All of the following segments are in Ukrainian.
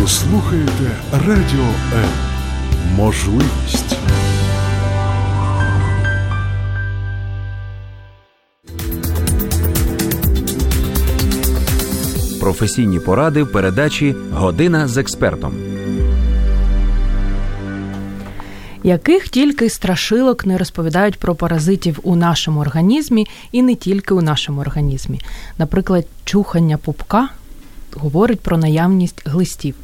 Ви слухаєте Радіо М. Можливість. Професійні поради в передачі Година з експертом. Яких тільки страшилок не розповідають про паразитів у нашому організмі і не тільки у нашому організмі. Наприклад, чухання пупка говорить про наявність глистів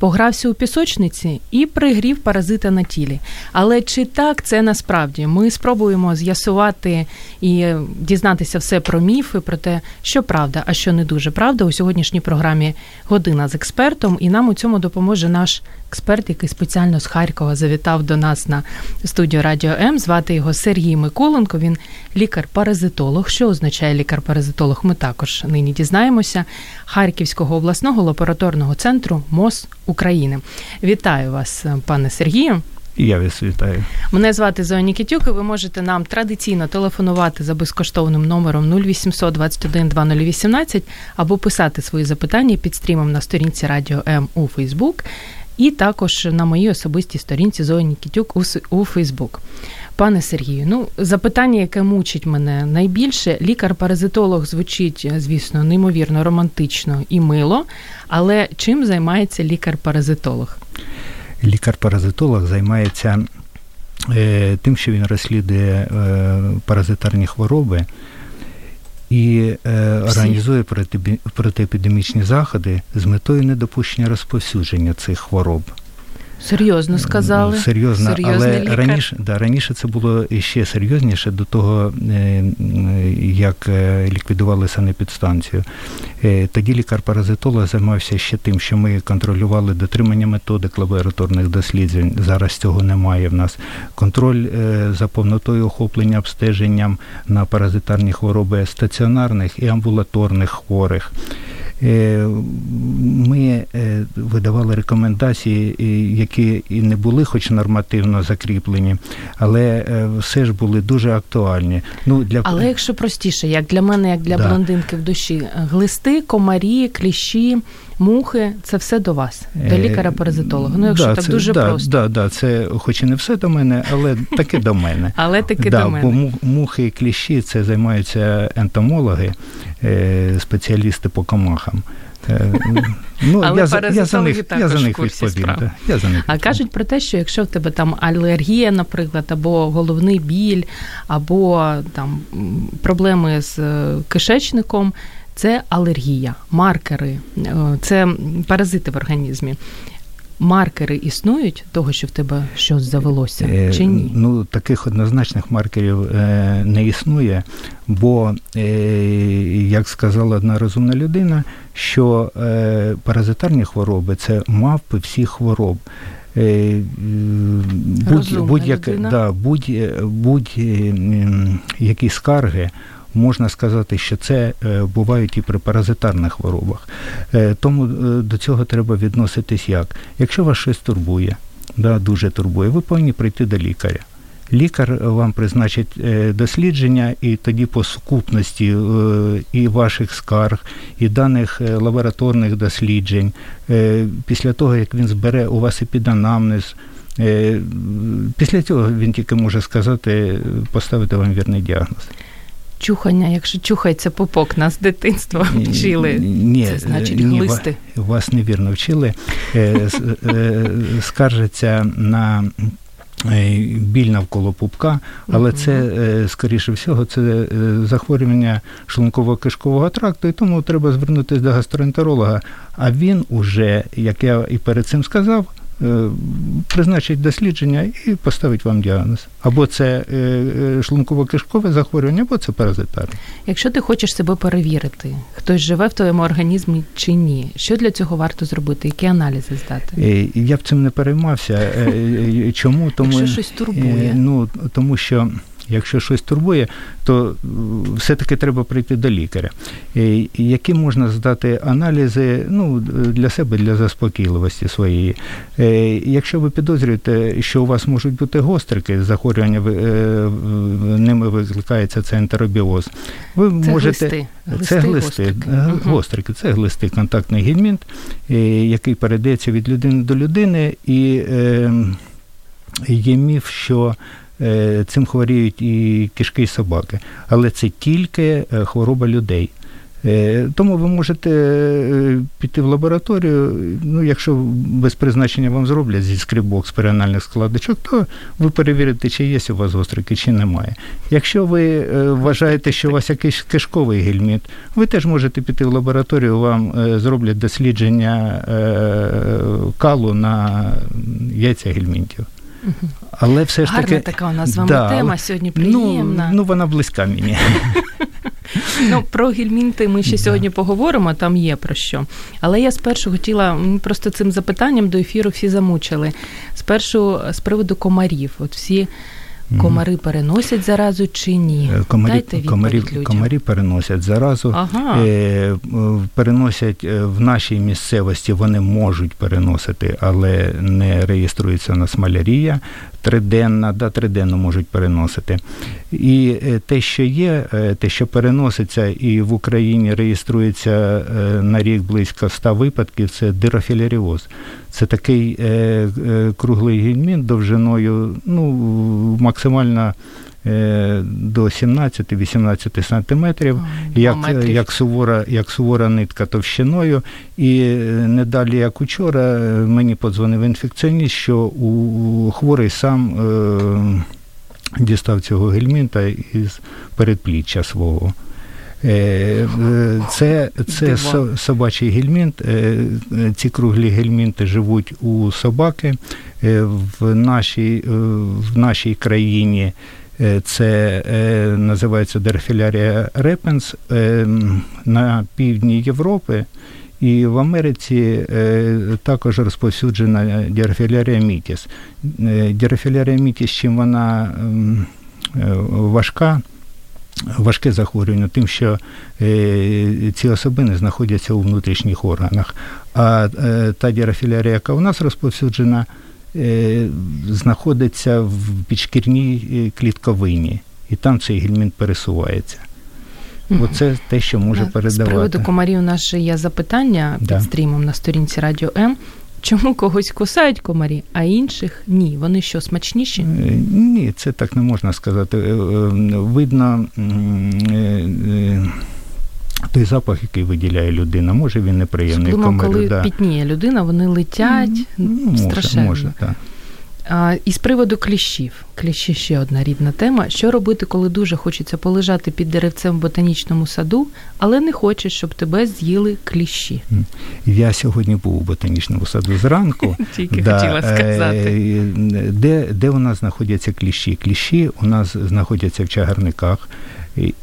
погрався у пісочниці і пригрів паразита на тілі. Але чи так це насправді? Ми спробуємо з'ясувати і дізнатися все про міфи, про те, що правда, а що не дуже правда у сьогоднішній програмі Година з експертом. І нам у цьому допоможе наш експерт, який спеціально з Харкова завітав до нас на студію Радіо М. Звати його Сергій Миколенко. Він лікар-паразитолог. Що означає лікар-паразитолог? Ми також нині дізнаємося. Харківського обласного лабораторного центру МОЗ України. Вітаю вас, пане Сергію. Я вас вітаю. Мене звати Зоя Нікітюк, і Ви можете нам традиційно телефонувати за безкоштовним номером 0800 21 2018 або писати свої запитання під стрімом на сторінці Радіо М у Фейсбук, і також на моїй особистій сторінці Зоя Нікітюк у Фейсбук. Пане Сергію, ну запитання, яке мучить мене найбільше, лікар-паразитолог звучить, звісно, неймовірно романтично і мило. Але чим займається лікар-паразитолог? Лікар-паразитолог займається е, тим, що він розслідує е, паразитарні хвороби і е, організує протиепідемічні заходи з метою недопущення розповсюдження цих хвороб. Серйозно сказали. Серйозно, але лікар. раніше да, раніше це було ще серйозніше до того, е, як е, ліквідували санепідстанцію. Е, тоді лікар-паразитолог займався ще тим, що ми контролювали дотримання методик лабораторних досліджень. Зараз цього немає в нас. Контроль за повнотою охоплення обстеженням на паразитарні хвороби стаціонарних і амбулаторних хворих. Е, ми е, видавали рекомендації, які і не були, хоч нормативно закріплені, але е, все ж були дуже актуальні. Ну для але якщо простіше, як для мене, як для да. блондинки в душі, глисти, комарі, кліщі. Мухи, це все до вас, до лікаря-паразитолога. Ну, якщо да, так це, дуже да, просто. Да, да, це хоч і не все до мене, але таки до мене. Але таки до мене. Бо мухи і кліщі це займаються ентомологи, спеціалісти по комахам. Е, ну, Але я, я за них я за них відповім. Да, я за них А кажуть про те, що якщо в тебе там алергія, наприклад, або головний біль, або там проблеми з е, кишечником, це алергія, маркери, е, це паразити в організмі маркери існують того, що в тебе щось завелося, е, чи ні? Ну таких однозначних маркерів е, не існує, бо, як сказала одна розумна людина, що паразитарні хвороби це мавпи всіх хвороб. Будь, будь-як, да, будь, будь-які скарги можна сказати, що це е, бувають і при паразитарних хворобах. Е, тому е, до цього треба відноситись як? Якщо вас щось турбує, да, дуже турбує, ви повинні прийти до лікаря. Лікар вам призначить дослідження, і тоді по сукупності і ваших скарг, і даних лабораторних досліджень, після того, як він збере у вас епіданамнез, після цього він тільки може сказати, поставити вам вірний діагноз чухання, якщо чухається попок, нас дитинства вчили. Ні, це значить ні, глисти. Вас невірно вчили. Е, е, на. Е, біль навколо пупка, але це, скоріше всього, це захворювання шлунково кишкового тракту, і тому треба звернутися до гастроентеролога. А він уже, як я і перед цим сказав, призначить дослідження і поставить вам діагноз. Або це е, е, шлунково-кишкове захворювання, або це паразитарне. Якщо ти хочеш себе перевірити, хтось живе в твоєму організмі чи ні, що для цього варто зробити? Які аналізи здати? Я б цим не переймався. Чому? Тому, Якщо щось турбує. Ну, тому що Якщо щось турбує, то все-таки треба прийти до лікаря. Які можна здати аналізи ну, для себе, для заспокійливості своєї. Якщо ви підозрюєте, що у вас можуть бути гострики, захворювання ними викликається це ентеробіоз, ви це можете. Глисти. Це глисти, гострики. гострики, це глисти, контактний гельмінт, який передається від людини до людини, і е, є міф, що е, цим хворіють і кишки і собаки, але це тільки е, хвороба людей. Е, тому ви можете е, піти в лабораторію, ну, якщо без призначення вам зроблять зі скрібок перинальних складочок, то ви перевірите, чи є у вас гострики, чи немає. Якщо ви е, вважаєте, що у вас якийсь кишковий гельмінт, ви теж можете піти в лабораторію, вам зроблять дослідження калу на яйця гельмінтів. Але все ж таки... Гарна така у нас з вами да, тема сьогодні ну, приємна. Ну, ну вона близька мені. Ну, про гельмінти ми ще сьогодні поговоримо, там є про що. Але я спершу хотіла, просто цим запитанням до ефіру всі замучили. Спершу з приводу комарів. От всі Комари переносять заразу чи ні? Е, комарі Дайте комарі, комарі переносять заразу, ага. е, переносять е, в нашій місцевості, вони можуть переносити, але не реєструється у нас малярія триденна, да, триденно можуть переносити. І е, те, що є, те, що переноситься, і в Україні реєструється на рік близько 100 випадків, це дирофіляріоз. Це такий круглий гельмінт довжиною ну, максимально е, до 17-18 сантиметрів, як як, сувора як сувора нитка товщиною. І не далі, як учора, мені подзвонив інфекціоніст, що у хворий сам е, дістав цього гельмінта із передпліччя свого. Е, е, це це собачий гельмінт. Е, ці круглі гельмінти живуть у собаки в нашій в нашій країні. Це називається дерфілярія репенс на півдні Європи. І в Америці також розповсюджена дірафілярія мітіс. Дірафілярія мітіс, чим вона важка, важке захворювання, тим, що е, ці особини знаходяться у внутрішніх органах. А е, та дірафілярія, яка у нас розповсюджена, е, знаходиться в підшкірній клітковині, і там цей гельмінт пересувається. Оце те, що може передавати. З приводу комарів у нас є запитання під да. стрімом на сторінці Радіо М. Чому когось кусають комарі, а інших ні? Вони що, смачніші? Е, ні, це так не можна сказати. Е, е, видно той запах, який виділяє людина, може він неприємний. Думаю, коли да. пітніє людина, вони летять. Ну, страшенно. Може, може, так. І з приводу кліщів, кліщі ще одна рідна тема. Що робити, коли дуже хочеться полежати під деревцем в ботанічному саду, але не хочеш, щоб тебе з'їли кліщі? Я сьогодні був у ботанічному саду зранку. Тільки да, хотіла сказати. Е, де, де у нас знаходяться кліщі? Кліщі у нас знаходяться в чагарниках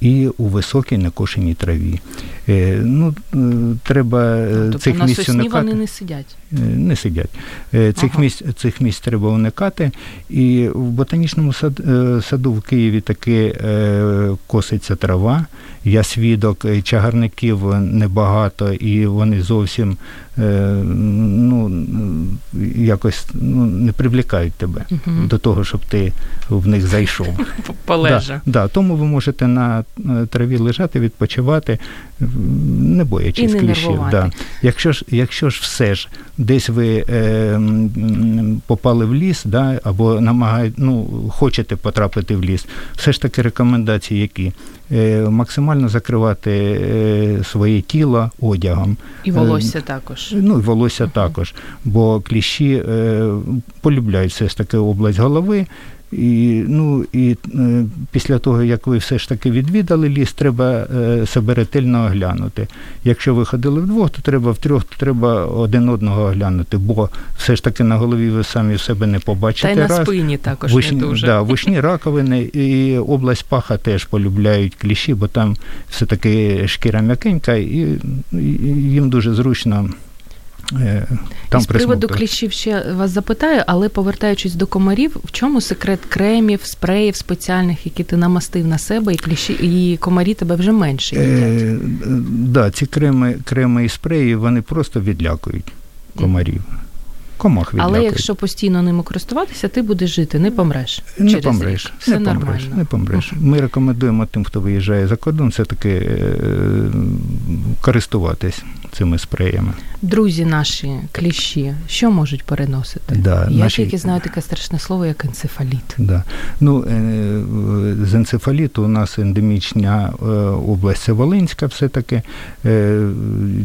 і у високій некошеній траві. Е, ну, е, треба е, тобто цих на місць сосні уникати. вони не сидять? Не сидять. Цих ага. місць цих місць треба уникати. І в ботанічному сад, саду в Києві таки коситься трава. Я свідок чагарників небагато, і вони зовсім ну, якось ну, не привлікають тебе угу. до того, щоб ти в них зайшов. Полежа. Да, да, Тому ви можете на траві лежати, відпочивати, не боячись не кліщів. Да. Якщо ж якщо ж все ж десь ви е, попали в ліс, да, або намагаєте, ну, хочете потрапити в ліс, все ж таки рекомендації які? Е, Максимально закривати е, своє тіло одягом. І волосся е, також. Ну, і волосся uh-huh. також, бо кліщі е, полюбляють все ж таки область голови. І ну, і е, після того, як ви все ж таки відвідали ліс, треба е, себе ретельно оглянути. Якщо ви ходили вдвох, то треба втрьох, то треба один одного оглянути, бо все ж таки на голові ви самі себе не побачите. Та й на спині також вишні, не дуже. Да, вишні раковини і область паха теж полюбляють кліщі, бо там все таки шкіра м'якенька, і, їм дуже зручно там З приводу кліщів ще вас запитаю, але повертаючись до комарів, в чому секрет кремів, спреїв спеціальних, які ти намастив на себе, і кліщі, і комарі тебе вже менше їдять? Е, да, ці креми, креми і спреї вони просто відлякують комарів. Комах відлякують. Але якщо постійно ними користуватися, ти будеш жити, не помреш. Не через помреш. Рік. Все не нормально. помреш, не помреш. Ми рекомендуємо тим, хто виїжджає за кордон, все-таки е, користуватись цими спреями. Друзі наші кліщі, що можуть переносити? Да, Я наші... тільки знаю таке страшне слово, як енцефаліт. Да. Ну, е, з енцефаліту у нас ендемічна е, область це Волинська, все-таки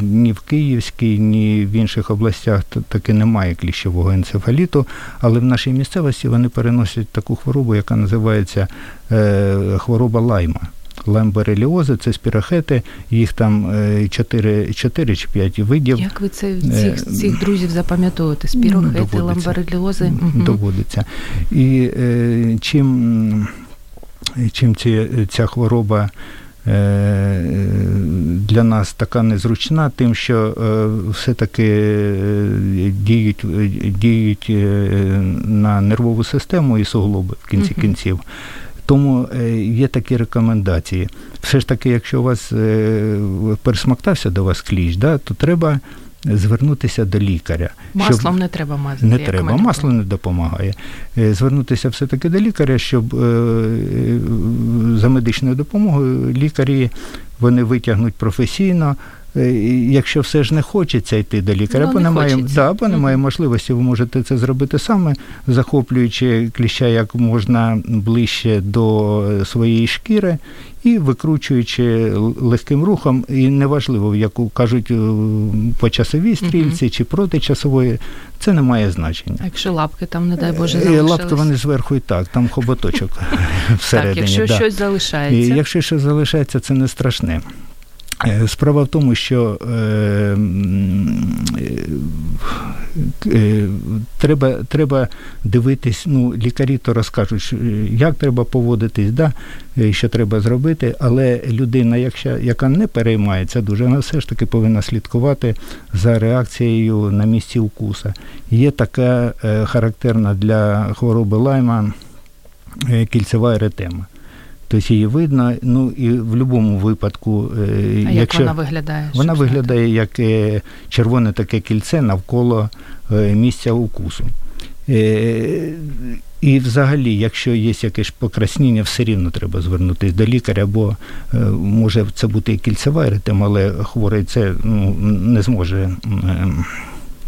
ні в Київській, ні в інших областях таки немає кліщового енцефаліту, але в нашій місцевості вони переносять таку хворобу, яка називається хвороба лайма. Лаймбореліози, це спірохети, їх там 4 4 чи 5 видів. Як ви це цих цих друзів запам'ятовуєте? Спірохети, ламбореліози? Доводиться. І е, чим чим ці, ця хвороба для нас така незручна, тим, що все-таки діють діють на нервову систему і суглоби в кінці кінців. Тому є такі рекомендації. Все ж таки, якщо у вас пересмактався до вас кліч, да, то треба звернутися до лікаря. Маслом щоб... не треба мазати. Не треба, масло не допомагає. Звернутися все-таки до лікаря, щоб за медичною допомогою лікарі вони витягнуть професійно. Якщо все ж не хочеться йти до лікаря, ну, бо не немає да, бо немає можливості, ви можете це зробити саме, захоплюючи кліща як можна ближче до своєї шкіри і викручуючи легким рухом, і неважливо, яку кажуть по часовій стрільці чи проти часової, це не має значення. А якщо лапки там, не дай Боже, залишились? Лапки вони зверху і так, там хоботочок всередині. Так, якщо щось залишається. Якщо щось залишається, це не страшне. Справа в тому, що е, е, треба треба дивитись, ну, лікарі то розкажуть, як треба поводитись, да, що треба зробити, але людина, якщо, яка не переймається дуже, вона все ж таки повинна слідкувати за реакцією на місці укуса. Є така е, характерна для хвороби лайма кільцева еретема. Тобто її видно, ну і в будь-якому випадку, а якщо як вона виглядає, вона виглядає як червоне таке кільце навколо місця укусу. І взагалі, якщо є якесь покраснення, все рівно треба звернутися до лікаря, бо може це бути і кільцева еретема, але хворий це ну, не зможе.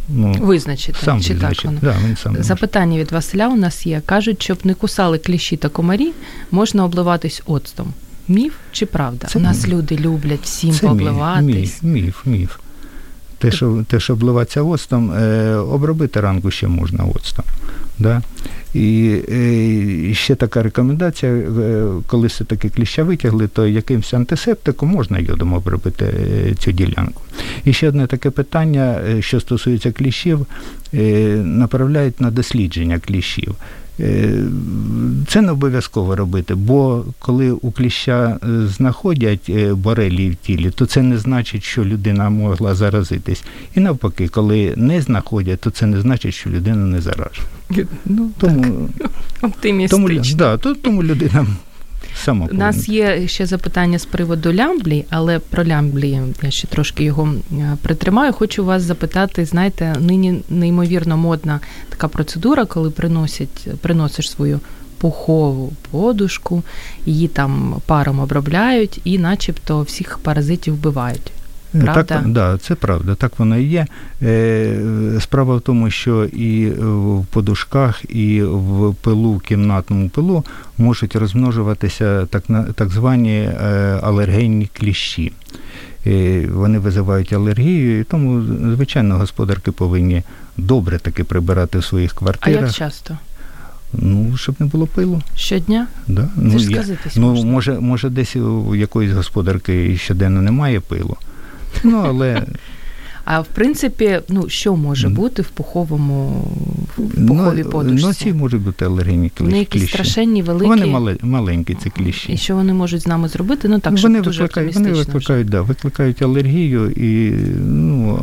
Ну, Визначити, сам чи визначити. так воно. Да, він сам Запитання від Василя у нас є. Кажуть, щоб не кусали кліщі та комарі, можна обливатись оцтом. Міф чи правда? Це у нас міф. люди люблять всім Це пообливатись. Міф, міф, міф. Те, що, те, що обливатися оцтом, е, обробити ранку ще можна оцтом. Да? І, і ще така рекомендація, е, коли все-таки кліща витягли, то якимось антисептиком можна йодом обробити е, цю ділянку. І ще одне таке питання, е, що стосується кліщів, направляють на дослідження кліщів. Це не обов'язково робити, бо коли у кліща знаходять борелії в тілі, то це не значить, що людина могла заразитись. І навпаки, коли не знаходять, то це не значить, що людина не заражена. Ну, Тому, Оптимістично. тому, да, то, тому людина сама У нас є ще запитання з приводу лямблі, але про лямблі я ще трошки його притримаю. Хочу вас запитати, знаєте, нині неймовірно модна така процедура, коли приносять, приносиш свою пухову подушку, її там паром обробляють і начебто всіх паразитів вбивають. Правда? Так, да, це правда, так воно і є. Справа в тому, що і в подушках, і в пилу, кімнатному пилу можуть розмножуватися так, так звані алергенні кліщі. Вони визивають алергію, і тому, звичайно, господарки повинні добре таки прибирати в своїх квартирах. А як часто? Ну, щоб не було пилу. Щодня? Да. Це ну, ж я, ну, можна. може, може, десь у якоїсь господарки щоденно немає пилу. Ну, але... А в принципі, ну що може бути в пуховому в пуховій ну, подушці? Ну, ці можуть бути алергенні кліщі. Вони якісь страшенні, великі. Вони мали, маленькі, ці кліщі. І що вони можуть з нами зробити? Ну так, вони щоб дуже викликають, вони викликають, да, викликають алергію і ну,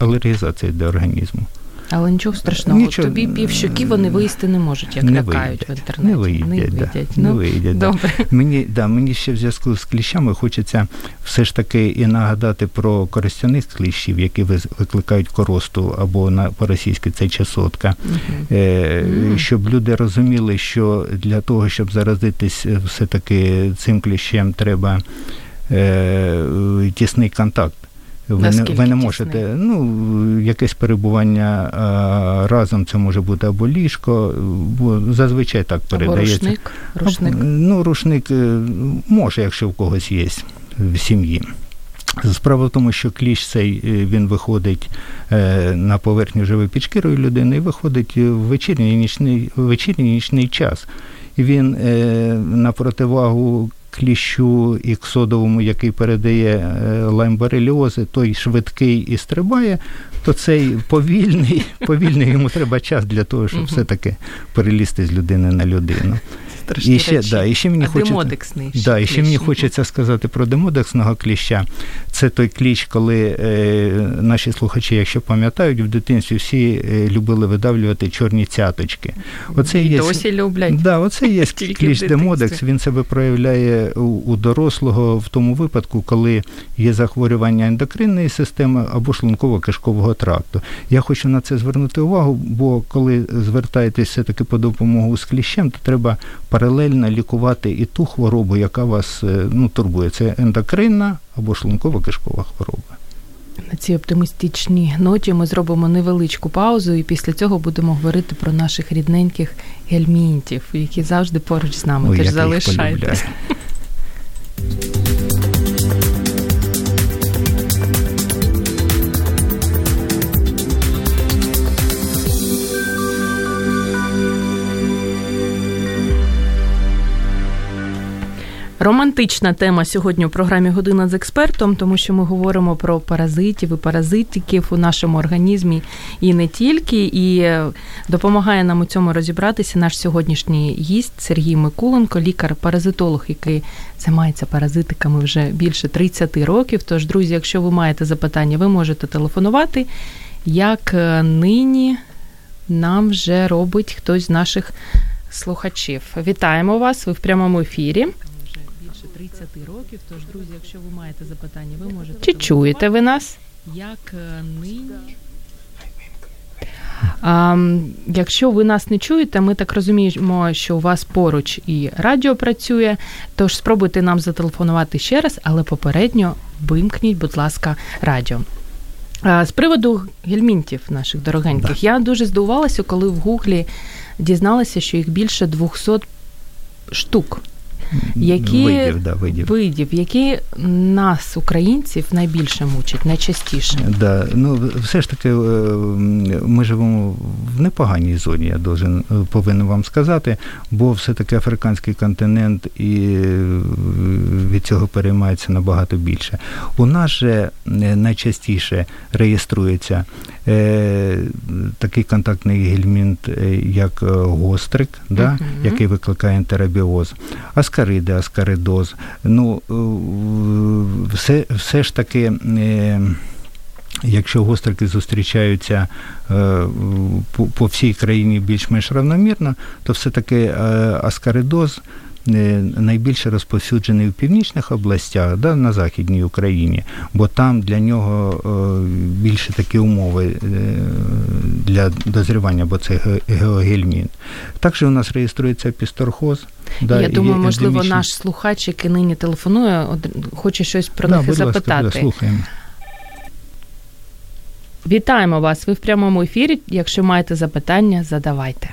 алергізація для організму. Але нічого страшного. Нічого... Тобі півщоки вони виїсти не можуть, як не лякають в інтернеті. Не виїдять, не виїдять. Да. Ну, не виїдять добре. Да. Мені, да, мені ще в зв'язку з кліщами хочеться все ж таки і нагадати про користяних кліщів, які викликають коросту, або на по-російськи це часотка. Uh-huh. Е. Щоб люди розуміли, що для того, щоб заразитись все-таки цим кліщем, треба е, тісний контакт. Ви не, ви не можете, ну, якесь перебування а, разом, це може бути або ліжко, бо зазвичай так передається. Або рушник? рушник? Ну, рушник е, може, якщо в когось є в сім'ї. Справа в тому, що кліщ цей е, він виходить е, на поверхню живої під шкірою людини і виходить в вечірній нічний, вечірній нічний час. І він на противагу кліщу іксодовому, який передає е, лаймбареліози, той швидкий і стрибає, то цей повільний, повільний йому треба час для того, щоб все-таки перелізти з людини на людину і ще. Да, і ще мені а хочеться, демодексний да, і ще мені хочеться сказати про демодексного кліща. Це той кліщ, коли е, наші слухачі, якщо пам'ятають, в дитинстві всі е, любили видавлювати чорні цяточки. Оце і є, досі люблять. Да, оце є кліщ демодекс, він себе проявляє у, у дорослого в тому випадку, коли є захворювання ендокринної системи або шлунково-кишкового тракту. Я хочу на це звернути увагу, бо коли звертаєтесь все-таки по допомогу з кліщем, то треба паралельно лікувати і ту хворобу, яка вас е, ну, турбує. Це ендокринна або шлунково-кишкова хвороба. На цій оптимістичній ноті ми зробимо невеличку паузу, і після цього будемо говорити про наших рідненьких гельмінтів, які завжди поруч з нами. Ой, Тож залишайтесь. Романтична тема сьогодні у програмі Година з експертом, тому що ми говоримо про паразитів і паразитиків у нашому організмі і не тільки. І допомагає нам у цьому розібратися наш сьогоднішній гість Сергій Микуленко, лікар-паразитолог, який займається паразитиками вже більше 30 років. Тож, друзі, якщо ви маєте запитання, ви можете телефонувати. Як е, нині нам вже робить хтось з наших слухачів? Вітаємо вас! Ви в прямому ефірі. 30 років. Тож, друзі, якщо ви маєте запитання, ви можете. Чи чуєте ви нас? Як е, нині? А, Якщо ви нас не чуєте, ми так розуміємо, що у вас поруч і радіо працює, тож спробуйте нам зателефонувати ще раз, але попередньо вимкніть, будь ласка, радіо. А, З приводу гельмінтів наших дорогеньких, да. я дуже здивувалася, коли в Гуглі дізналася, що їх більше 200 штук які видів, да, видів. видів, які нас, українців, найбільше мучать, найчастіше. Да, ну все ж таки, е, ми живемо в непоганій зоні, я должен, е, повинен вам сказати, бо все-таки африканський континент і е, від цього переймається набагато більше. У нас же найчастіше реєструється е, такий контактний гельмінт, як гострик, да, який викликає ентеробіоз. А аскариди, аскаридоз. Ну, е, все, все ж таки. Е, якщо гострики зустрічаються е, по, всій країні більш-менш равномірно, то все-таки аскаридоз найбільше розповсюджений в північних областях, да, на Західній Україні, бо там для нього більше такі умови для дозрівання, бо це геогельмін. Також у нас реєструється пісторхоз. Да, Я думаю, можливо, ендемічні... наш слухач, який нині телефонує, хоче щось про да, них будь запитати. Ласка, слухаємо. Вітаємо вас. Ви в прямому ефірі. Якщо маєте запитання, задавайте.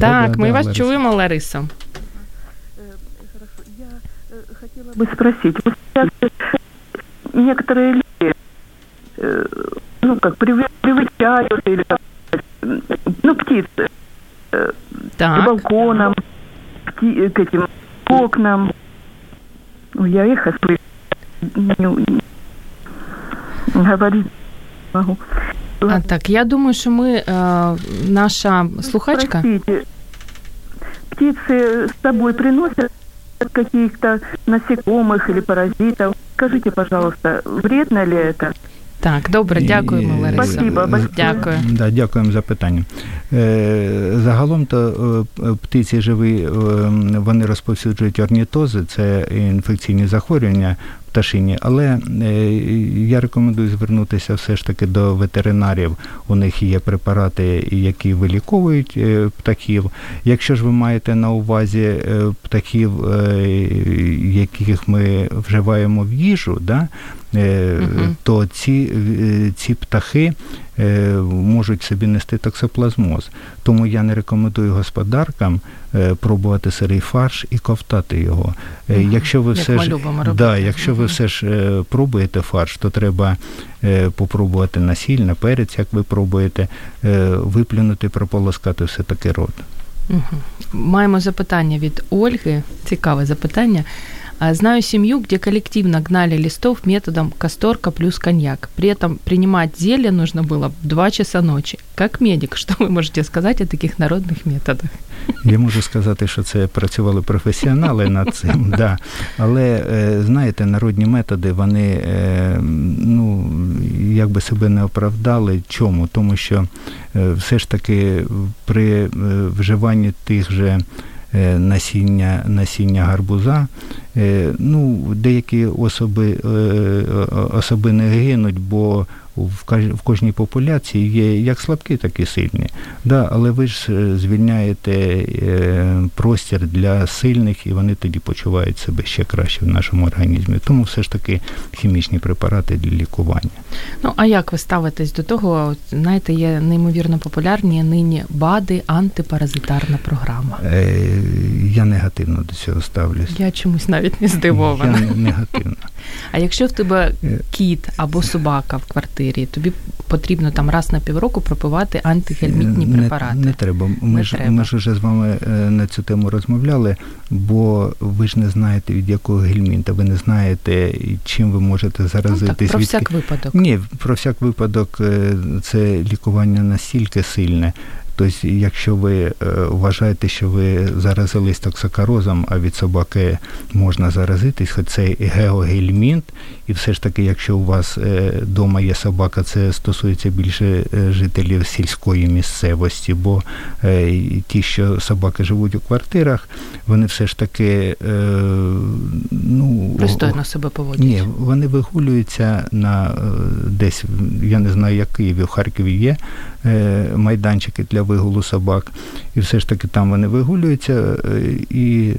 Так, да, ми да, вас Лариса. чуємо, Лариса. Хорошо. Я хотела бы спросить. Вот некоторые люди, ну, как привычают или ну, птицы, э, так. к балконам, к этим к окнам. Я их слышу. Говорить могу. А, так, я думаю, що ми, е, наша слухачка... Простите, птицы с собой приносят от каких-то насекомых или паразитов. Скажите, пожалуйста, вредно ли это? Так, добре, дякуємо, Е, Лариса. Спасибо, большое. Дякую. Да, дякуємо за питання. Е, Загалом то е, птиці живі, е, вони розповсюджують орнітози, це інфекційні захворювання пташині, але е, я рекомендую звернутися все ж таки до ветеринарів. У них є препарати, які виліковують е, птахів. Якщо ж ви маєте на увазі е, птахів, яких ми вживаємо в їжу, да, то ці, ці птахи можуть собі нести токсоплазмоз. Тому я не рекомендую господаркам е, пробувати сирий фарш і ковтати його. Е, Мгм. Якщо ви Як все ж да, якщо ви все ж е, пробуєте фарш, то треба е, попробувати на перець, як ви пробуєте, е, виплюнути, прополоскати все таки рот. Мгм. Маємо запитання від Ольги. Цікаве запитання. А, Знаю семью, где коллективно гнали листов методом касторка плюс коньяк. При этом принимать зелье нужно было в 2 часа ночи. Как медик, что вы можете сказать о таких народных методах? Я можу сказати, що це працювали професіонали над цим, да. але е, знаєте, народні методи, вони е, ну, якби себе не оправдали. Чому? Тому що е, все ж таки при е, вживанні тих же е, насіння, насіння гарбуза, е, ну, деякі особи, е, особи не гинуть, бо в кожній популяції є як слабкі, так і сильні. Да, але ви ж е, звільняєте е, простір для сильних, і вони тоді почувають себе ще краще в нашому організмі. Тому все ж таки хімічні препарати для лікування. Ну, а як ви ставитесь до того? Знаєте, є неймовірно популярні нині БАДи, антипаразитарна програма. Е, Я негативно до цього ставлюсь. Я чомусь навіть не здивована. Я негативно. А якщо в тебе Е. кіт або собака в квартирі, тобі потрібно там раз на півроку пропивати антигельмітні препарати. Не треба. Ми, Не ж, треба. ми ж вже з вами е, на цю тему розмовляли, бо ви ж не знаєте, від якого гельмінта, ви не знаєте, чим ви можете ну, так, про всяк випадок. Ні, про всяк випадок е, це лікування настільки сильне. Тобто, якщо ви е, вважаєте, що ви заразились токсикарозом, а від собаки можна заразитись, хоч це геогельмінт, і все ж таки, якщо у вас вдома є собака, це стосується більше е, жителів сільської місцевості, бо е, ті, що собаки живуть у квартирах, вони все ж таки е, ну, Пристойно себе поводять. ні, вони вигулюються на е, десь, я не знаю, як в Києві, в Харкові є е, майданчики для вигулу собак. І все ж таки там вони вигулюються, е, і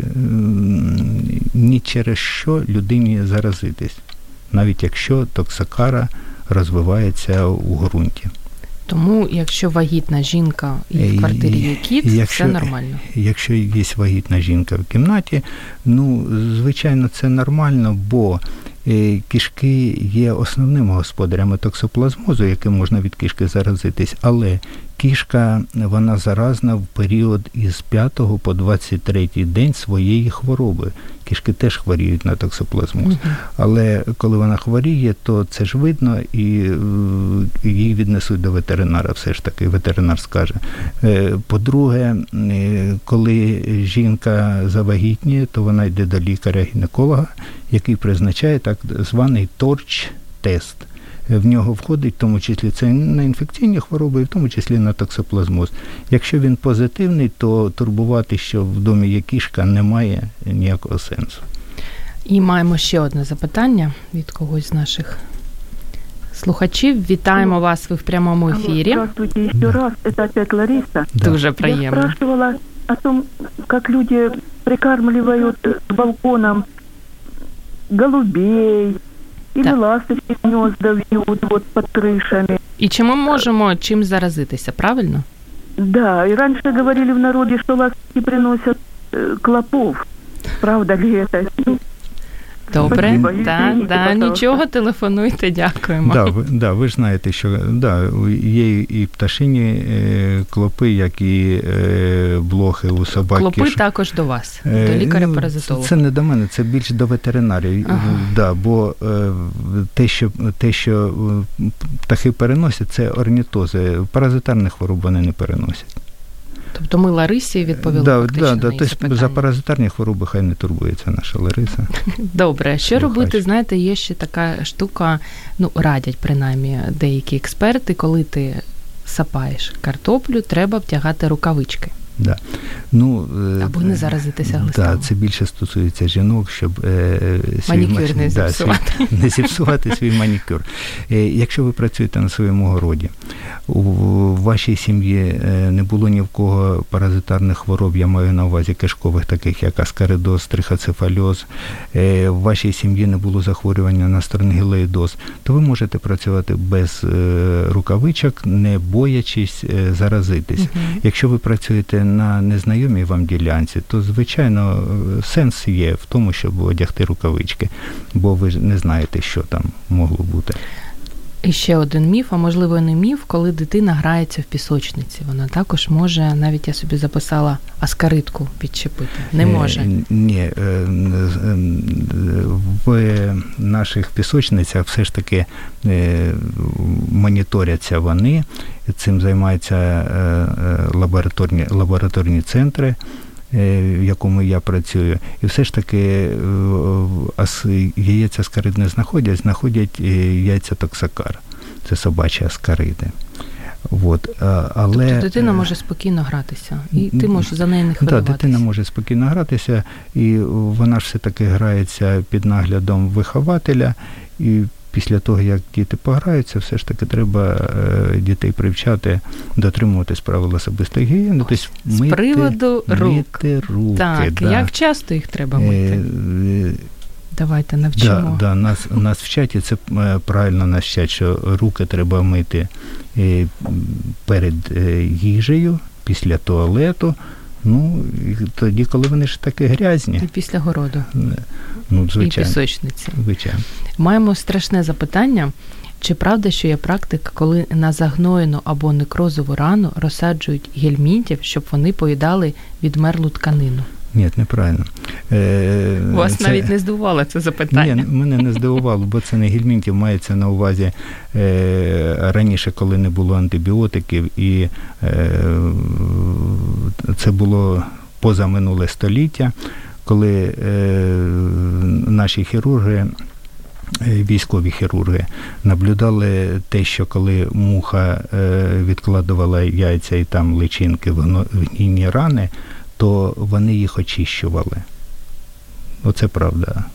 ні через що людині заразитись, навіть якщо токсикара розвивається у ґрунті. Тому, якщо вагітна жінка і в Е, квартирі є кіт, якщо- все нормально. Якщо є вагітна жінка в кімнаті, ну, звичайно, це нормально, бо е, кішки є основними господарями токсоплазмозу, яким можна від кішки заразитись, але кішка вона заразна в період із 5 по 23 день своєї хвороби. Кішки теж хворіють на токсоплазмоз. Мгм. Але коли вона хворіє, то це ж видно, і е, її віднесуть до ветеринара. Все ж таки, ветеринар скаже. Е, По-друге, е, коли жінка завагітніє, то вона йде до лікаря-гінеколога, який призначає так званий торч-тест. Е, В нього входить в тому числі це на інфекційні хвороби, і в тому числі на токсоплазмоз. Якщо він позитивний, то турбувати, що в домі є кішка, немає ніякого сенсу. І маємо ще одне запитання від когось з наших слухачів. Вітаємо вас. Ви в прямому ефірі. Здравствуйте еще раз, это опять Лариса. Дуже Я приємно. спрашивала о том, как люди прикармливают с балконом голубей или Да. ласточки гнезда вьют вот под крышами. І чи ми можемо чим заразитися, правильно? Да, и раньше говорили в народе, что ласточки приносят э, клопов. Правда ли это? Добре, Спасибо, да, да, нічого, телефонуйте, дякуємо. Да, ви, да, ви ж знаєте, що да, є і пташині е, клопи, як і е, блохи у собак. Клопи кішок. також до вас, Е, до ну, лікаря-паразитолога. Це не до мене, це більше до ветеринарів. Ага. Да, бо е, те, що, те, що е, птахи переносять, це орнітози. Паразитарних хвороб вони не переносять. Тобто ми Ларисі відповіли да, да, да. Тобто за паразитарні хвороби хай не турбується наша Лариса. Добре, що Слухач. робити? Знаєте, є ще така штука, ну радять принаймні деякі експерти, коли ти сапаєш картоплю, треба втягати рукавички. Да. Ну, Або не заразитися глистом. Да, це більше стосується жінок, щоб е, манікюр не да, зіпсувати. Свій, не зіпсувати свій манікюр. Е, якщо ви працюєте на своєму городі, у вашій сім'ї не було ні в кого паразитарних хвороб, я маю на увазі кишкових, таких як аскаридоз, трихоцефальоз, е, в вашій сім'ї не було захворювання на стронгілеїдоз, то ви можете працювати без е, рукавичок, не боячись заразитись. Угу. Якщо ви працюєте на незнайомій вам ділянці, то звичайно сенс є в тому, щоб одягти рукавички, бо ви ж не знаєте, що там могло бути. І ще один міф, а можливо, не міф, коли дитина грається в пісочниці. Вона також може, навіть я собі записала аскаритку підчепити. Не може. Ні, в наших пісочницях все ж таки моніторяться вони. Цим займаються лабораторні, лабораторні центри. В якому я працюю, і все ж таки яєця аскарид не знаходять, знаходять яйця токсакар. Це собачі аскариди. От, але... Тобто дитина може спокійно гратися, і ти можеш за нею не хвилюватися. Так, дитина може спокійно гратися, і вона ж все-таки грається під наглядом вихователя, і після того, як діти пограються, все ж таки треба дітей привчати дотримуватись правил особистої гігієни. Тобто З приводу рук. Мити руки. Так, да. як часто їх треба мити? Давайте навчимо. Да, да, нас, нас вчать, і це правильно нас вчать, що руки треба мити перед їжею, після туалету. Ну, тоді, коли вони ж такі грязні. І після городу. Ну, звичайно. І пісочниці. Звичайно. Маємо страшне запитання. Чи правда, що є практика, коли на загноєну або некрозову рану розсаджують гельмінтів, щоб вони поїдали відмерлу тканину? Ні, неправильно. Е, Вас це... навіть не здивувало це запитання? Ні, мене не здивувало, бо це не гельмінтів, мається на увазі е, раніше, коли не було антибіотиків, і е, це було поза минуле століття, коли е, наші хірурги. Військові хірурги наблюдали те, що коли муха відкладувала яйця і там личинки в гнійні рани, то вони їх очищували. Оце правда.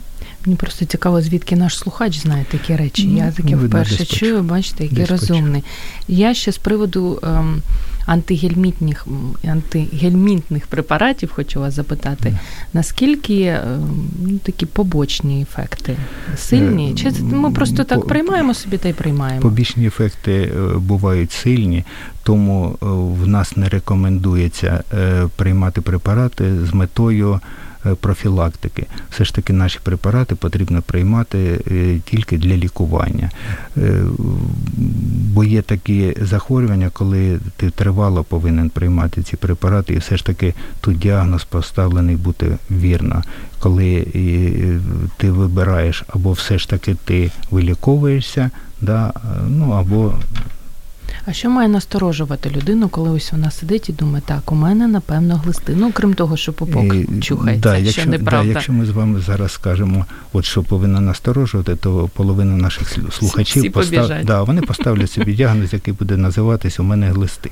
Мені просто цікаво, звідки наш слухач знає такі речі. Ну, Я таке ну, вперше чую, бачите, який розумний. Я ще з приводу ем, антигельмітних антигельмінтних препаратів хочу вас запитати, yeah. наскільки ем, ну, такі побочні ефекти сильні? Чи ми просто так По, приймаємо собі та й приймаємо? Побічні ефекти бувають сильні, тому в нас не рекомендується приймати препарати з метою. Профілактики, все ж таки наші препарати потрібно приймати тільки для лікування. Бо є такі захворювання, коли ти тривало повинен приймати ці препарати, і все ж таки тут діагноз поставлений бути вірно. Коли ти вибираєш або все ж таки ти виліковуєшся, да, ну або а що має насторожувати людину, коли ось вона сидить і думає, так, у мене напевно глисти. Ну, крім того, що попок чухається, да, якщо, що неправда. Да, якщо ми з вами зараз скажемо, от що повинно насторожувати, то половина наших слухачів Всі постав... да, вони поставлять собі діагноз, який буде називатись у мене глисти.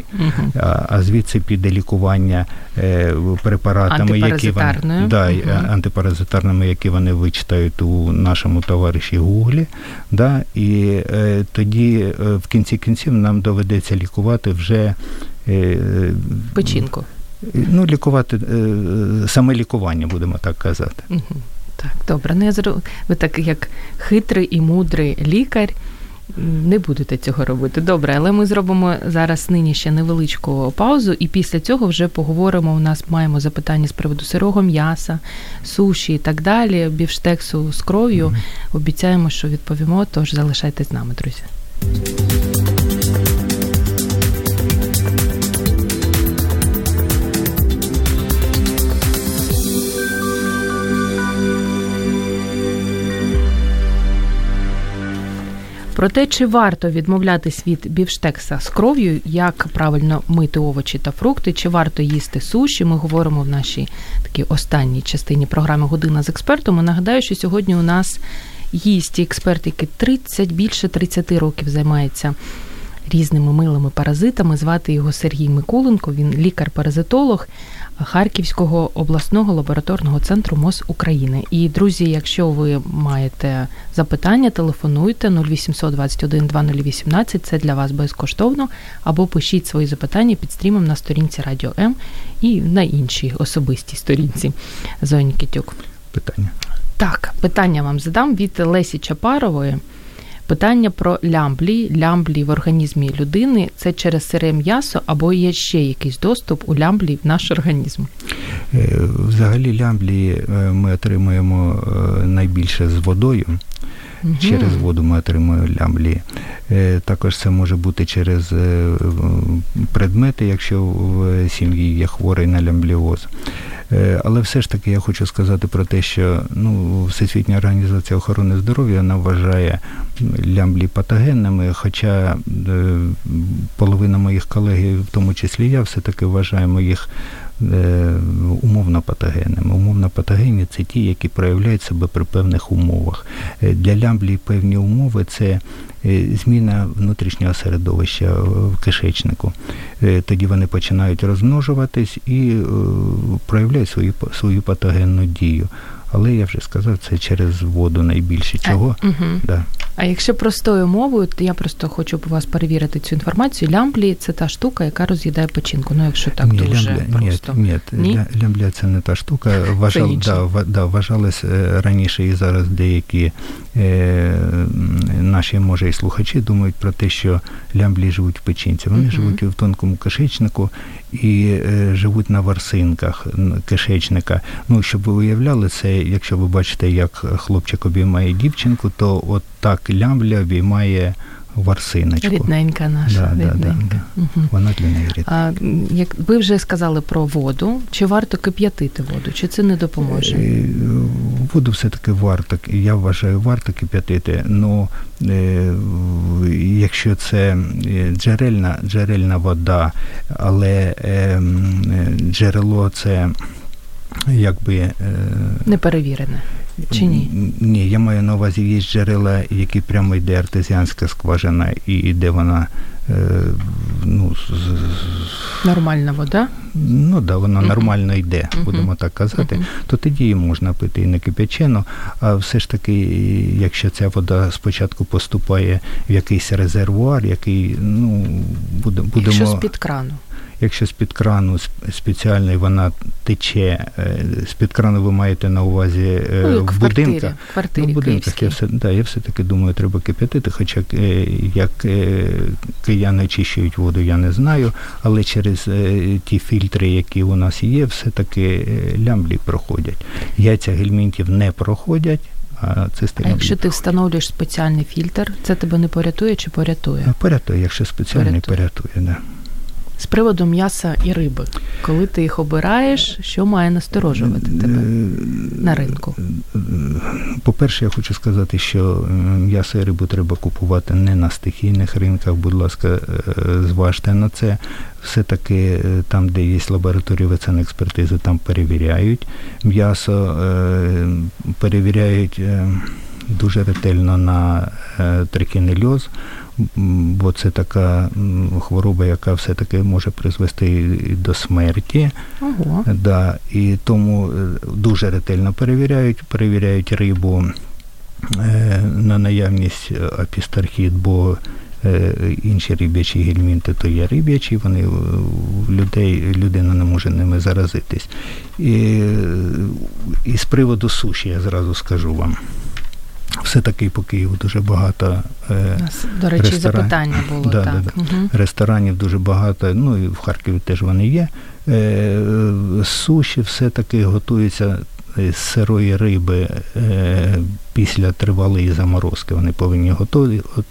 А, а звідси піде лікування е, препаратами, які вони да, угу. антипаразитарними, які вони вичитають у нашому товариші Гуглі. Да, І е, тоді е, в кінці кінців нам доведеться доведеться лікувати вже е, печінку. Ну, лікувати саме лікування, будемо так казати. Угу. Так, добре. Ну, я зру... Ви так як хитрий і мудрий лікар. Не будете цього робити. Добре, але ми зробимо зараз нині ще невеличку паузу, і після цього вже поговоримо. У нас маємо запитання з приводу сирого м'яса, суші і так далі, бівштексу з кров'ю. Mm-hmm. Обіцяємо, що відповімо. Тож залишайтесь з нами, друзі. Про те, чи варто відмовлятись від бівштекса з кров'ю, як правильно мити овочі та фрукти, чи варто їсти суші, ми говоримо в нашій такій останній частині програми Година з експертом. І Нагадаю, що сьогодні у нас гість експерт, який 30, більше 30 років займається різними милими паразитами. Звати його Сергій Микуленко. Він лікар-паразитолог Харківського обласного лабораторного центру МОЗ України. І друзі, якщо ви маєте запитання, телефонуйте 0800 21 2018, Це для вас безкоштовно. Або пишіть свої запитання під стрімом на сторінці Радіо М і на іншій особистій сторінці Зоні Китюк. Питання. Так, питання вам задам від Лесі Чапарової. Питання про лямблі, лямблі в організмі людини це через сире м'ясо або є ще якийсь доступ у лямблі в наш організм? Е, взагалі лямблі е, ми отримуємо е, найбільше з водою. Угу. Через воду ми отримуємо лямблі. Також це може бути через предмети, якщо в сім'ї є хворий на лямбліоз. Е, але все ж таки я хочу сказати про те, що ну, Всесвітня організація охорони здоров'я вона вважає лямблі патогенними, хоча е, половина моїх колег, в тому числі я, все-таки вважаємо їх е, умовно патогенними. Умовно патогенні це ті, які проявляють себе при певних умовах. Для лямблі певні умови це зміна внутрішнього середовища в кишечнику. Тоді вони починають розмножуватись і проявляють свою свою патогенну дію. Але я вже сказав, це через воду найбільше чого. А, угу. да. а якщо простою мовою, то я просто хочу у вас перевірити цю інформацію. Лямблі це та штука, яка роз'їдає печінку. Ну, якщо так ні, дуже лямбля, просто. Ні, ні, лямбля це не та штука. Вважал, да, да, вважалось е, раніше і зараз деякі е, наші, може, і слухачі думають про те, що лямблі живуть в печінці. Вони uh живуть в тонкому кишечнику і е, живуть на варсинках кишечника. Ну, щоб ви уявляли це якщо ви бачите, як хлопчик обіймає дівчинку, то от так лямбля обіймає варсиночку. Рідненька наша. Да, рідненька. Да, да. Угу. Вона для неї рідненька. А, як ви вже сказали про воду, чи варто кип'ятити воду, чи це не допоможе? Е, воду все-таки варто, я вважаю, варто кип'ятити. Ну якщо це е, джерельна, джерельна вода, але е, джерело це якби. Е, Неперевірене. Чи ні? Ні, я маю на увазі є джерела, які прямо йде артезіанська скважина, і йде вона. Е, ну, Нормальна вода? Ну да, вона uh-huh. нормально йде, будемо uh-huh. так казати, uh-huh. то тоді її можна пити і не кип'ячено. А все ж таки, якщо ця вода спочатку поступає в якийсь резервуар, який ну, буде, будемо. Якщо з-під крану якщо з-під крану спеціальний вона тече, е, з-під крану ви маєте на увазі е, ну, в будинках. В квартирі, ну, в будинках я все да, я все-таки думаю, треба кип'ятити, хоча е, як кияни очищують воду, я не знаю, але через ті фільтри, які у нас є, все-таки лямблі проходять. Яйця гельмінтів не проходять. А це а якщо ти встановлюєш спеціальний фільтр, це тебе не порятує чи порятує? Порятує, якщо спеціальний порятує, порятує да. З приводу м'яса і риби, коли ти їх обираєш, що має насторожувати тебе на ринку? По-перше, я хочу сказати, що м'ясо і рибу треба купувати не на стихійних ринках. Будь ласка, е, зважте на це. Все-таки е, там, де є лабораторії експертизи, там перевіряють м'ясо, е, перевіряють дуже ретельно на трикінельоз бо це така хвороба, яка все-таки може призвести до смерті. Ого. Да, І тому е, дуже ретельно перевіряють, перевіряють рибу е, на наявність апістархіт, бо е, інші риб'ячі гельмінти, то є риб'ячі, вони людей, людина не може ними заразитись. І, і з приводу суші я зразу скажу вам. Все-таки по Києву дуже багато е, Нас, до речі, ресторан... запитання було да, так. Да, да. Угу. ресторанів дуже багато. Ну і в Харкові теж вони є. Е, Суші все-таки готуються з сирої риби після тривалої заморозки вони повинні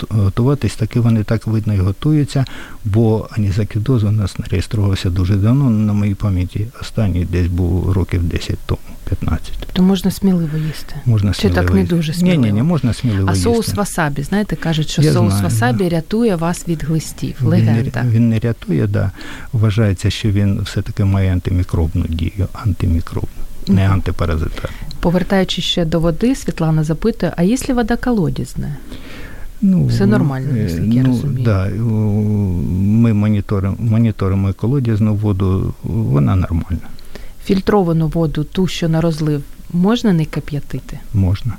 готуватись, так і вони так видно і готуються, бо анізакідоз у нас не реєструвався дуже давно, на моїй пам'яті останній десь був років 10 тому. 15. То можна сміливо їсти. Можна сміливо Чи так не дуже сміливо? Ні, ні, ні, можна сміливо а їсти. соус васабі, знаєте, кажуть, що Я соус знаю, васабі да. рятує вас від глистів. Легенда. не, він не рятує, да. Вважається, що він все-таки має антимікробну дію, антимікробну, не антипаразитарну. Повертаючись ще до води, Світлана запитує: а якщо вода колодязна? Ну, Все нормально, наскільки ну, я розумію. Да, ми моніторимо, моніторимо колодязну воду, вона нормальна. Фільтровану воду, ту, що на розлив, можна не кип'ятити? Можна.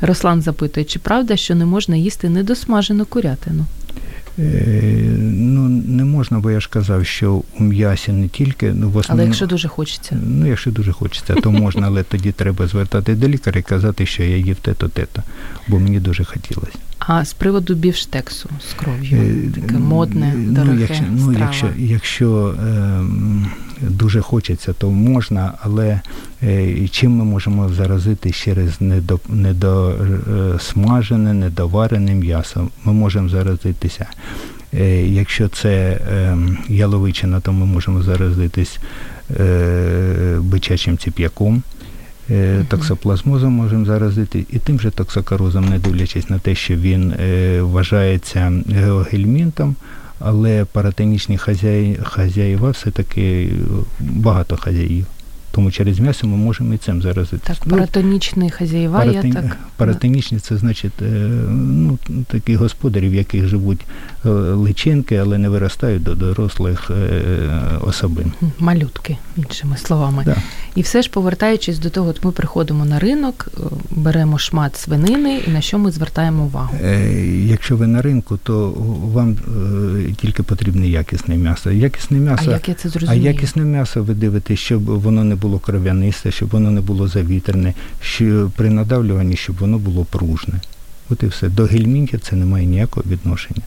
Руслан запитує, чи правда, що не можна їсти недосмажену курятину? Е, ну, не можна, бо я ж казав, що у м'ясі не тільки. Ну, в основному, Але якщо дуже хочеться. Ну, якщо дуже хочеться, то можна, але тоді треба звертати до лікаря і казати, що я їв те-то, те-то, бо мені дуже хотілося. А з приводу бівштексу з кров'ю, Е, таке модне, ну, якщо, якщо, ну, якщо, якщо е, дуже хочеться, то можна, але е, чим ми можемо заразити через недо, недосмажене, недоварене м'ясо? Ми можемо заразитися. Е, якщо це е, яловичина, то ми можемо заразитись е, бичачим ціп'яком. Токсоплазмозом можемо заразити і тим же токсокарозом, не дивлячись на те, що він вважається геогельмінтом, але паратонічні хазяї, хазяїва все-таки багато хазяїв. Тому через м'ясо ми можемо і цим заразити. Так, паратонічні хазяїва, Паратон- я так. Паратонічні це значить е, ну, такі господарі, в яких живуть е, личинки, але не виростають до дорослих е, особин. Малютки, іншими словами. Да. І все ж повертаючись до того, от ми приходимо на ринок, беремо шмат свинини, і на що ми звертаємо увагу? Якщо ви на ринку, то вам тільки потрібне якісне м'ясо. Якісне А як я це зрозумію? а якісне м'ясо ви дивитесь, щоб воно не було кров'янисте, щоб воно не було завітряне, що при надавлюванні, щоб воно було пружне. От і все. До гельмінтів це не має ніякого відношення.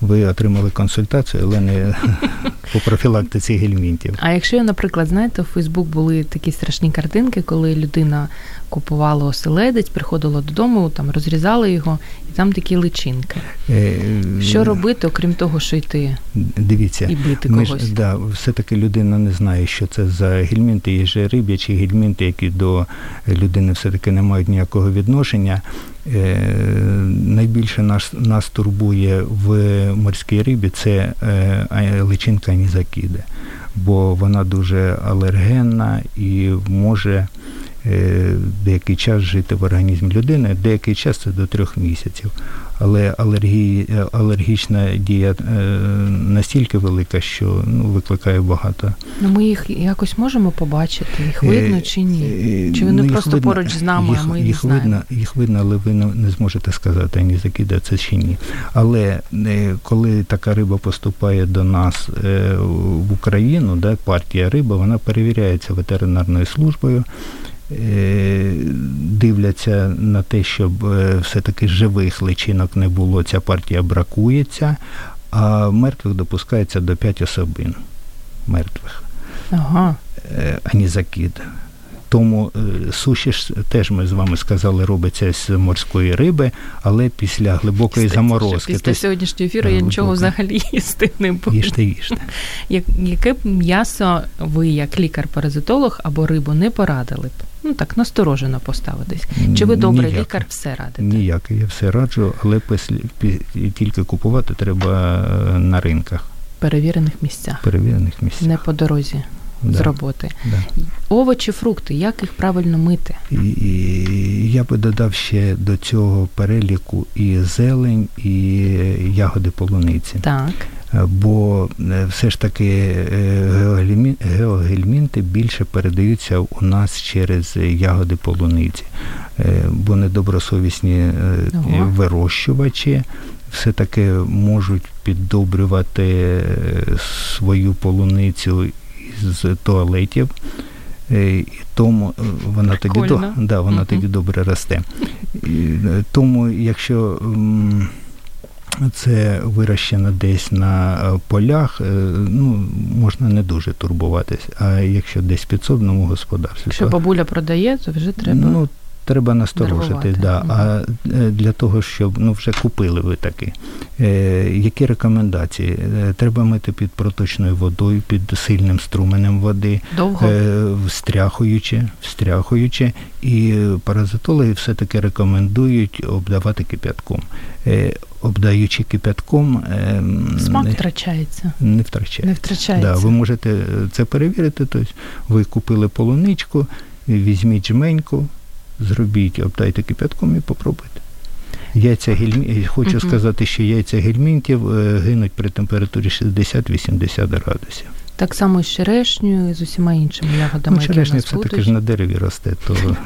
Ви отримали консультацію, але не по профілактиці гельмінтів. А якщо, наприклад, знаєте, у Фейсбук були такі страшні картинки, коли людина купувала оселедець, приходила додому, там розрізала його, і там такі личинки. Е, Що робити, окрім того, що йти Дивіться, і бити Ми когось? ж, да, все-таки людина не знає, що це за гельмінти. Є же риб'ячі гельмінти, які до людини все-таки не мають ніякого відношення. Е, найбільше нас, нас турбує в морській рибі це е, личинка анізакіди, бо вона дуже алергенна і може деякий час жити в організмі людини, деякий час це до трьох місяців. Але алергії, е, алергічна дія е, настільки велика, що ну, викликає багато. Ну ми їх якось можемо побачити, їх видно чи ні? Е, Чи вони їх просто поруч з нами, їх, а ми не їх знаємо? видно, їх видно, але ви не, не зможете сказати, ані закида це чи ні. Але е, коли така риба поступає до нас е, в Україну, да, партія риби, вона перевіряється ветеринарною службою. Е, Дивляться на те, щоб е, все-таки живих личинок не було, ця партія бракується, а мертвих допускається до 5 особин мертвих Ага. Ані анізакід. Тому е, суші ж теж ми з вами сказали, робиться з морської риби, але після глибокої Кстати, заморозки. Після Тобто, сьогоднішнього ефіру я нічого взагалі їсти не буду. їжте, їжте. Як, яке б м'ясо ви, як лікар-паразитолог або рибу, не порадили б? Ну так, насторожено поставитись. Чи ви добрий Ніяк. лікар все радите? Ніяке, я все раджу, але після, пі- тільки купувати треба е, на ринках, Перевірених місцях, перевірених місцях. не по дорозі з роботи. да. Овочі, фрукти, як їх правильно мити? І, і я би додав ще до цього переліку і зелень, і ягоди полуниці. Так. Е, бо е, все ж таки е, геогельмінти більше передаються у нас через ягоди полуниці, бо недобросовісні Ого. вирощувачі все-таки можуть піддобрювати свою полуницю із туалетів. Е, І тому е, вона тоді, да, вона Мгм. тоді добре росте. І, е, тому, якщо це вирощено десь на полях, ну, можна не дуже турбуватись. А якщо десь в підсобному господарстві, Якщо то, бабуля продає, то вже треба. ну, треба насторожити. Да. А е, для того, щоб ну, вже купили ви таки, е, які рекомендації? Е, Треба мити під проточною водою, під сильним струменем води. Довго. Е, встряхуючи, встряхуючи, і паразитологи все-таки рекомендують обдавати кип'ятком. Е, Обдаючи кип'ятком, е, Смак не, втрачається. не втрачає. Не втрачається. Да, ви можете це перевірити. Тобто ви купили полуничку, візьміть жменьку, зробіть, обдайте кип'ятком і попробуйте. Яйця гельмі... Хочу Мгм. сказати, що яйця гельмінтів е, гинуть при температурі 60-80 градусів. Так само з черешнею, і з усіма іншими ягодами, Ну, черешня все-таки ж на дереві росте, то я не-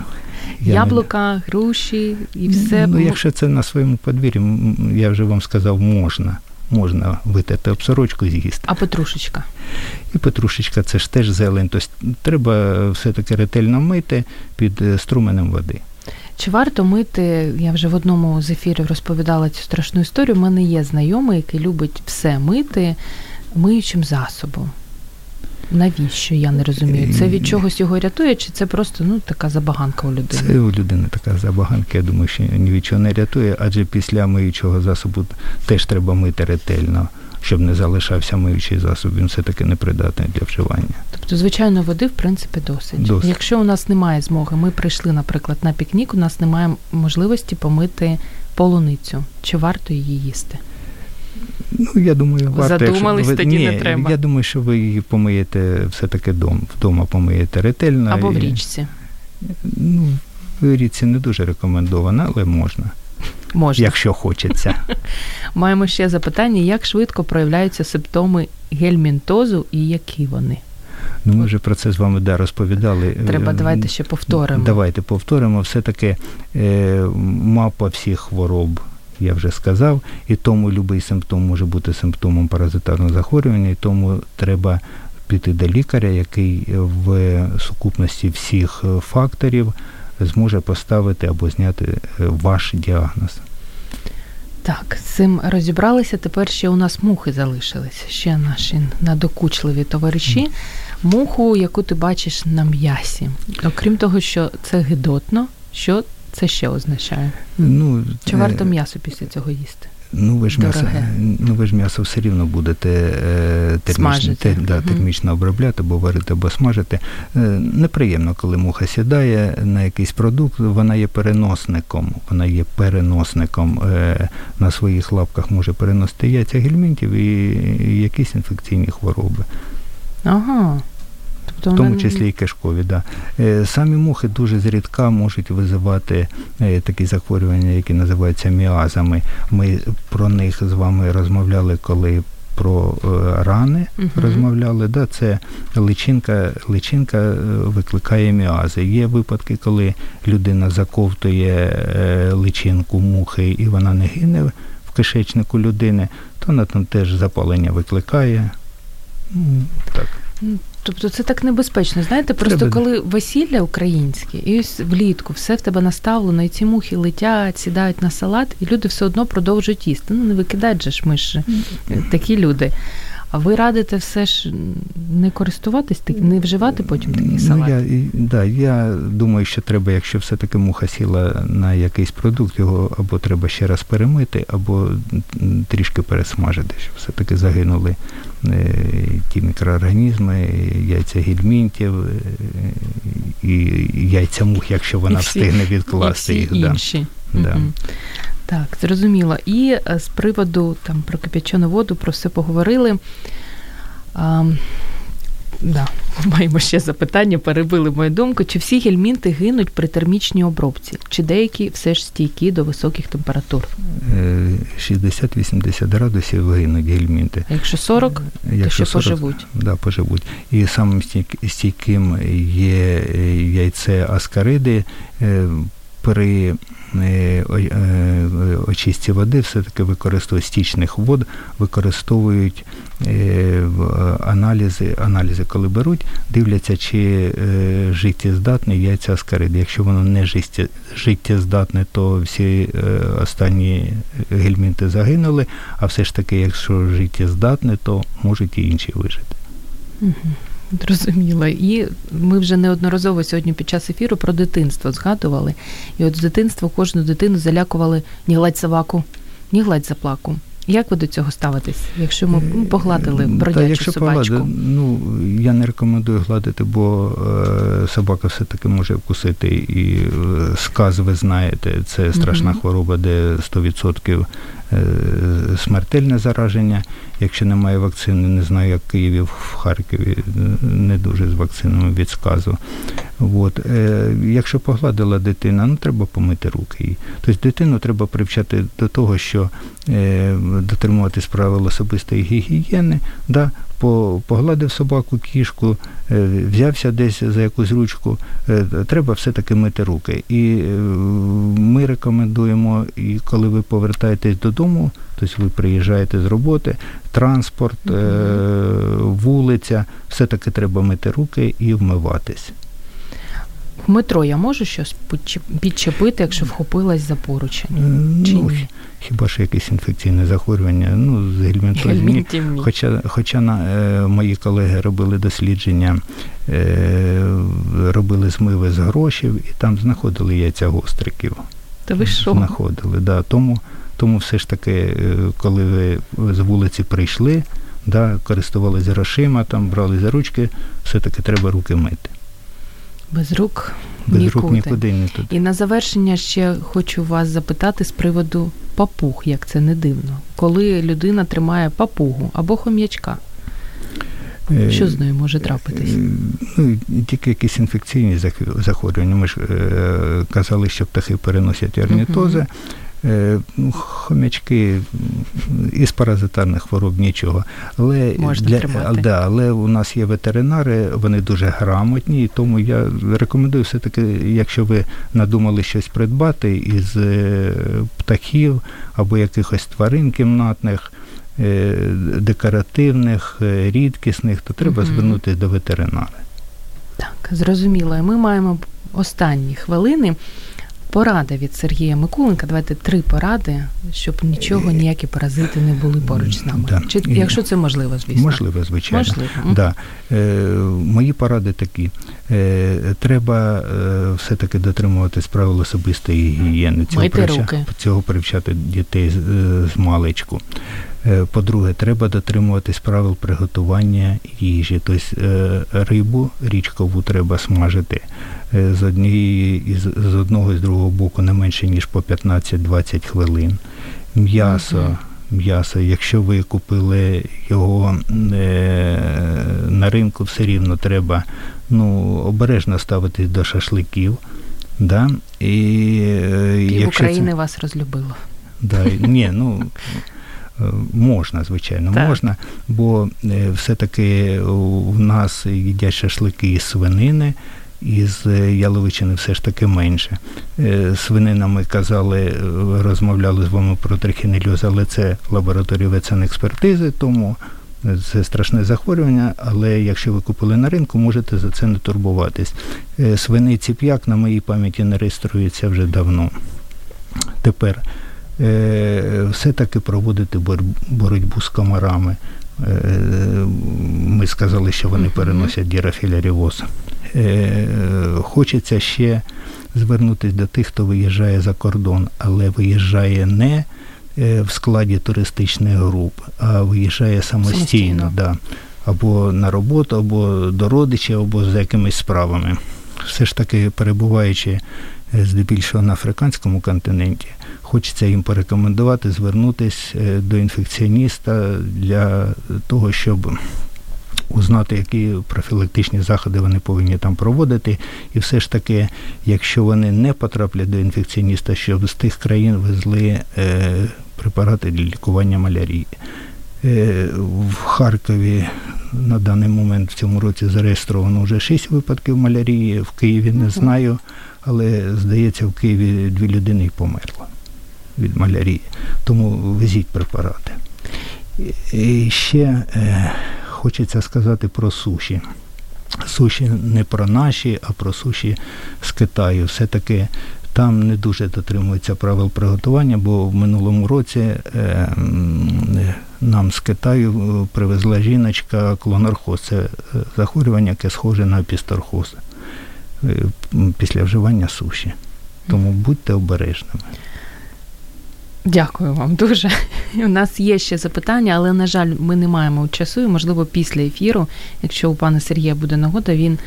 Яблука, груші і все. Ну, якщо це на своєму подвір'ї, я вже вам сказав, можна. Можна витерти обсорочку і з'їсти. А петрушечка. І петрушечка це ж теж зелень. Тобто треба все-таки ретельно мити під е, струменем води. Чи варто мити? Я вже в одному з ефірів розповідала цю страшну історію. У мене є знайомий, який любить все мити миючим засобом. Навіщо? Я не розумію. Це від чогось його рятує, чи це просто ну, така забаганка у людини? Це у людини така забаганка, я думаю, що ні від чого не рятує, адже після миючого засобу теж треба мити ретельно, щоб не залишався миючий засоб, він все-таки непридатний для вживання. Тобто, звичайно, води, в принципі, досить. Досить. Якщо у нас немає змоги, ми прийшли, наприклад, на пікнік, у нас немає можливості помити полуницю. Чи варто її їсти? Ну, я думаю, варто, Задумались, якщо тоді Ні, не треба. Я думаю, що ви її помиєте все-таки дом, вдома помиєте ретельно. Або в річці. Ну, в річці не дуже рекомендовано, але можна, Можна. якщо хочеться. Маємо ще запитання, як швидко проявляються симптоми гельмінтозу і які вони? Ну, ми вже про це з вами да, розповідали. Треба Е, давайте ще повторимо. Давайте повторимо. Все-таки е, мапа всіх хвороб, я вже сказав, і тому будь-який симптом може бути симптомом паразитарного захворювання, і тому треба піти до лікаря, який в сукупності всіх е, факторів зможе поставити або зняти е, ваш діагноз. Так, з цим розібралися. Тепер ще у нас мухи залишились. Ще наші надокучливі товариші. Муху, яку ти бачиш на м'ясі. Окрім того, що це гидотно, що це ще означає? Ну, Чи е, варто м'ясо після цього їсти? Ну ви ж м'ясо, ну ви ж м'ясо все рівно будете е, термічно, те, да, термічно обробляти, або варити, або смажити. Е, неприємно, коли муха сідає на якийсь продукт, вона є переносником. Вона є переносником е, на своїх лапках може переносити яйця гельмінтів і, і якісь інфекційні хвороби Ага. Тобто в тому числі і кишкові. Да. Е, Самі мухи дуже зрідка можуть визивати е, такі захворювання, які називаються міазами. Ми про них з вами розмовляли, коли про е, рани Мгм. розмовляли. Да, це личинка, личинка викликає міази. Є випадки, коли людина заковтує личинку мухи і вона не гине в кишечнику людини, то вона там теж запалення викликає. Ну, так. Тобто це так небезпечно. Знаєте, просто Треба- коли весілля українське, і ось влітку все в тебе наставлено, і ці мухи летять, сідають на салат, і люди все одно продовжують їсти. Ну не викидають же ж ми ж е, такі люди. А ви радите все ж не користуватись, не вживати потім такий салат? Ну, я, да, я думаю, що треба, якщо все-таки муха сіла на якийсь продукт, його або треба ще раз перемити, або трішки пересмажити, щоб все-таки загинули ті мікроорганізми, яйця гельмінтів е, і яйця мух, якщо вона І всі- встигне І відкласти всі їх. Да. інші. Да. Так, зрозуміло. І е, з приводу там про кип'ячену воду, про все поговорили. А, да, маємо ще запитання, перебили мою думку. Чи всі гельмінти гинуть при термічній обробці? Чи деякі все ж стійкі до високих температур? Е, 60-80 градусів гинуть гельмінти. А якщо 40, то ще 40, поживуть. Да, поживуть. І самим стійким є е, яйце аскариди. Е, при е, очистці води все-таки використовують стічних вод, використовують аналізи, аналізи, коли беруть, дивляться, чи життєздатний яйця аскарид. Якщо воно не життєздатне, то всі останні гельмінти загинули, а все ж таки, якщо життєздатне, то можуть і інші вижити. Угу. Зрозуміло. І ми вже неодноразово сьогодні під час ефіру про дитинство згадували. І от з дитинства кожну дитину залякували ні гладь собаку, ні гладь заплаку. Як ви до цього ставитесь, якщо ми ну, погладили бродячу Та якщо собачку? Поглади, ну я не рекомендую гладити, бо е, собака все-таки може вкусити. І е, сказ, ви знаєте, це страшна угу. хвороба, де 100% Е, смертельне зараження. Якщо немає вакцини, не знаю, як в Києві, в Харкові не дуже з вакцинами від сказу. От. Е, якщо погладила дитина, ну треба помити руки їй. Тобто дитину треба привчати до того, що е, дотримуватись правил особистої гігієни, да, погладив собаку, кішку, взявся десь за якусь ручку, треба все-таки мити руки. І ми рекомендуємо, і коли ви повертаєтесь додому, тобто ви приїжджаєте з роботи, транспорт, вулиця, все-таки треба мити руки і вмиватись. В метро я можу щось підчепити, якщо вхопилась за поручень? Чи ну, ні? Хіба що якесь інфекційне захворювання? Ну, з гельмінтозом. Хоча хоча на, е, мої колеги робили дослідження, е, робили змиви з грошів і там знаходили яйця гостриків. Та ви що? Знаходили, да. Тому тому все ж таки, е, коли ви з вулиці прийшли, да, користувалися грошима, там брали за ручки, все-таки треба руки мити. Без рук Без нікуди. рук нікуди не туди. І на завершення ще хочу вас запитати з приводу папуг, як це не дивно. Коли людина тримає папугу або хом'ячка, е, що з нею може трапитись? Е, ну, Тільки якісь інфекційні захворювання. Ми ж е, казали, що птахи переносять орнітози. Uh-huh. Е, ну, хомячки із паразитарних хвороб нічого. Але Можна для да, але у нас є ветеринари, вони дуже грамотні, і тому я рекомендую все-таки, якщо ви надумали щось придбати із е, птахів або якихось тварин кімнатних. Е, декоративних, рідкісних, то треба угу. звернутися до ветеринара. Так, зрозуміло. Ми маємо останні хвилини. Порада від Сергія Микуленка. Давайте три поради, щоб нічого, ніякі паразити не були поруч з нами. Да. Чи якщо це можливо, звісно? Можливо, звичайно. Можливо. Да. Е, Мої поради такі. Е, Треба е, все-таки дотримуватись правил особистої гігієни. Цього, привча... цього привчати дітей з, з маличку. Е, по-друге, треба дотримуватись правил приготування їжі. Тобто е, рибу річкову треба смажити е, з однієї з одного і з другого боку не менше ніж по 15-20 хвилин. М'ясо. М'ясо, якщо ви купили його на ринку, все рівно треба ну, обережно ставитись до шашликів. Да? І, Пів України це... вас розлюбило. Да, ні, ну Е, можна, звичайно, так. можна, бо е, все-таки у нас їдять шашлики із свинини. Із е, яловичини все ж таки менше. Свинина ми казали, розмовляли з вами про трихінельоз, але це лабораторія ветсанекспертизи, тому це страшне захворювання, але якщо ви купили на ринку, можете за це не турбуватись. Свиний ціп'як на моїй пам'яті не реєструється вже давно. Тепер Е, все-таки проводити боротьбу з комарами. Е, ми сказали, що вони переносять дірафілярівоз. Е, хочеться ще звернутися до тих, хто виїжджає за кордон, але виїжджає не в складі туристичних груп, а виїжджає самостійно, самостійно. Да. або на роботу, або до родичів, або за якимись справами. Все ж таки, перебуваючи здебільшого на африканському континенті, Хочеться їм порекомендувати звернутися е, до інфекціоніста для того, щоб узнати, які профілактичні заходи вони повинні там проводити. І все ж таки, якщо вони не потраплять до інфекціоніста, щоб з тих країн везли е, препарати для лікування малярії. Е, в Харкові на даний момент в цьому році зареєстровано вже 6 випадків малярії. В Києві не знаю, але здається, в Києві дві людини й померли від малярії. Тому везіть препарати. І ще е, хочеться сказати про суші. Суші не про наші, а про суші з Китаю. Все-таки там не дуже дотримуються правил приготування, бо в минулому році е, нам з Китаю е, привезла жіночка клонархоз. Це е, захворювання, яке схоже на пісторхоз е, після вживання суші. Тому будьте обережними. Дякую вам дуже. У нас є ще запитання, але, на жаль, ми не маємо часу, і, можливо, після ефіру, якщо у пана Сергія буде нагода, він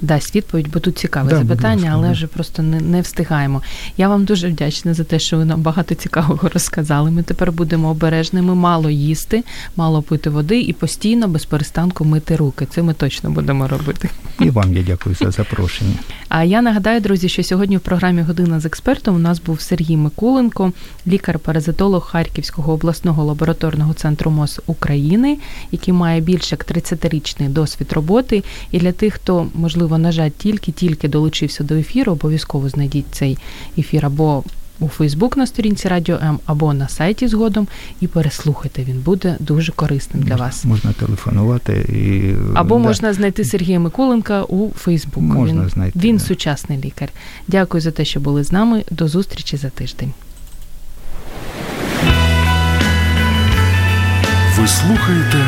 дасть відповідь, бо тут цікаве да, запитання, але вже просто не, не встигаємо. Я вам дуже вдячна за те, що ви нам багато цікавого розказали. Ми тепер будемо обережними, мало їсти, мало пити води і постійно без перестанку мити руки. Це ми точно будемо робити. І вам я дякую за запрошення. А я нагадаю, друзі, що сьогодні в програмі Година з експертом у нас був Сергій Миколенко, лікар-паразитолог Харківського обласного лабораторного центру МОЗ України, який має більше як 30-річний досвід роботи. І для тих, хто можливо можливо, на жаль, тільки-тільки долучився до ефіру, обов'язково знайдіть цей ефір або у Фейсбук на сторінці Радіо М, або на сайті згодом і переслухайте. Він буде дуже корисним для вас. Можна телефонувати і або да. можна знайти Сергія Миколенка у Фейсбук. Можна він, знайти. Він да. сучасний лікар. Дякую за те, що були з нами. До зустрічі за тиждень. Ви слухаєте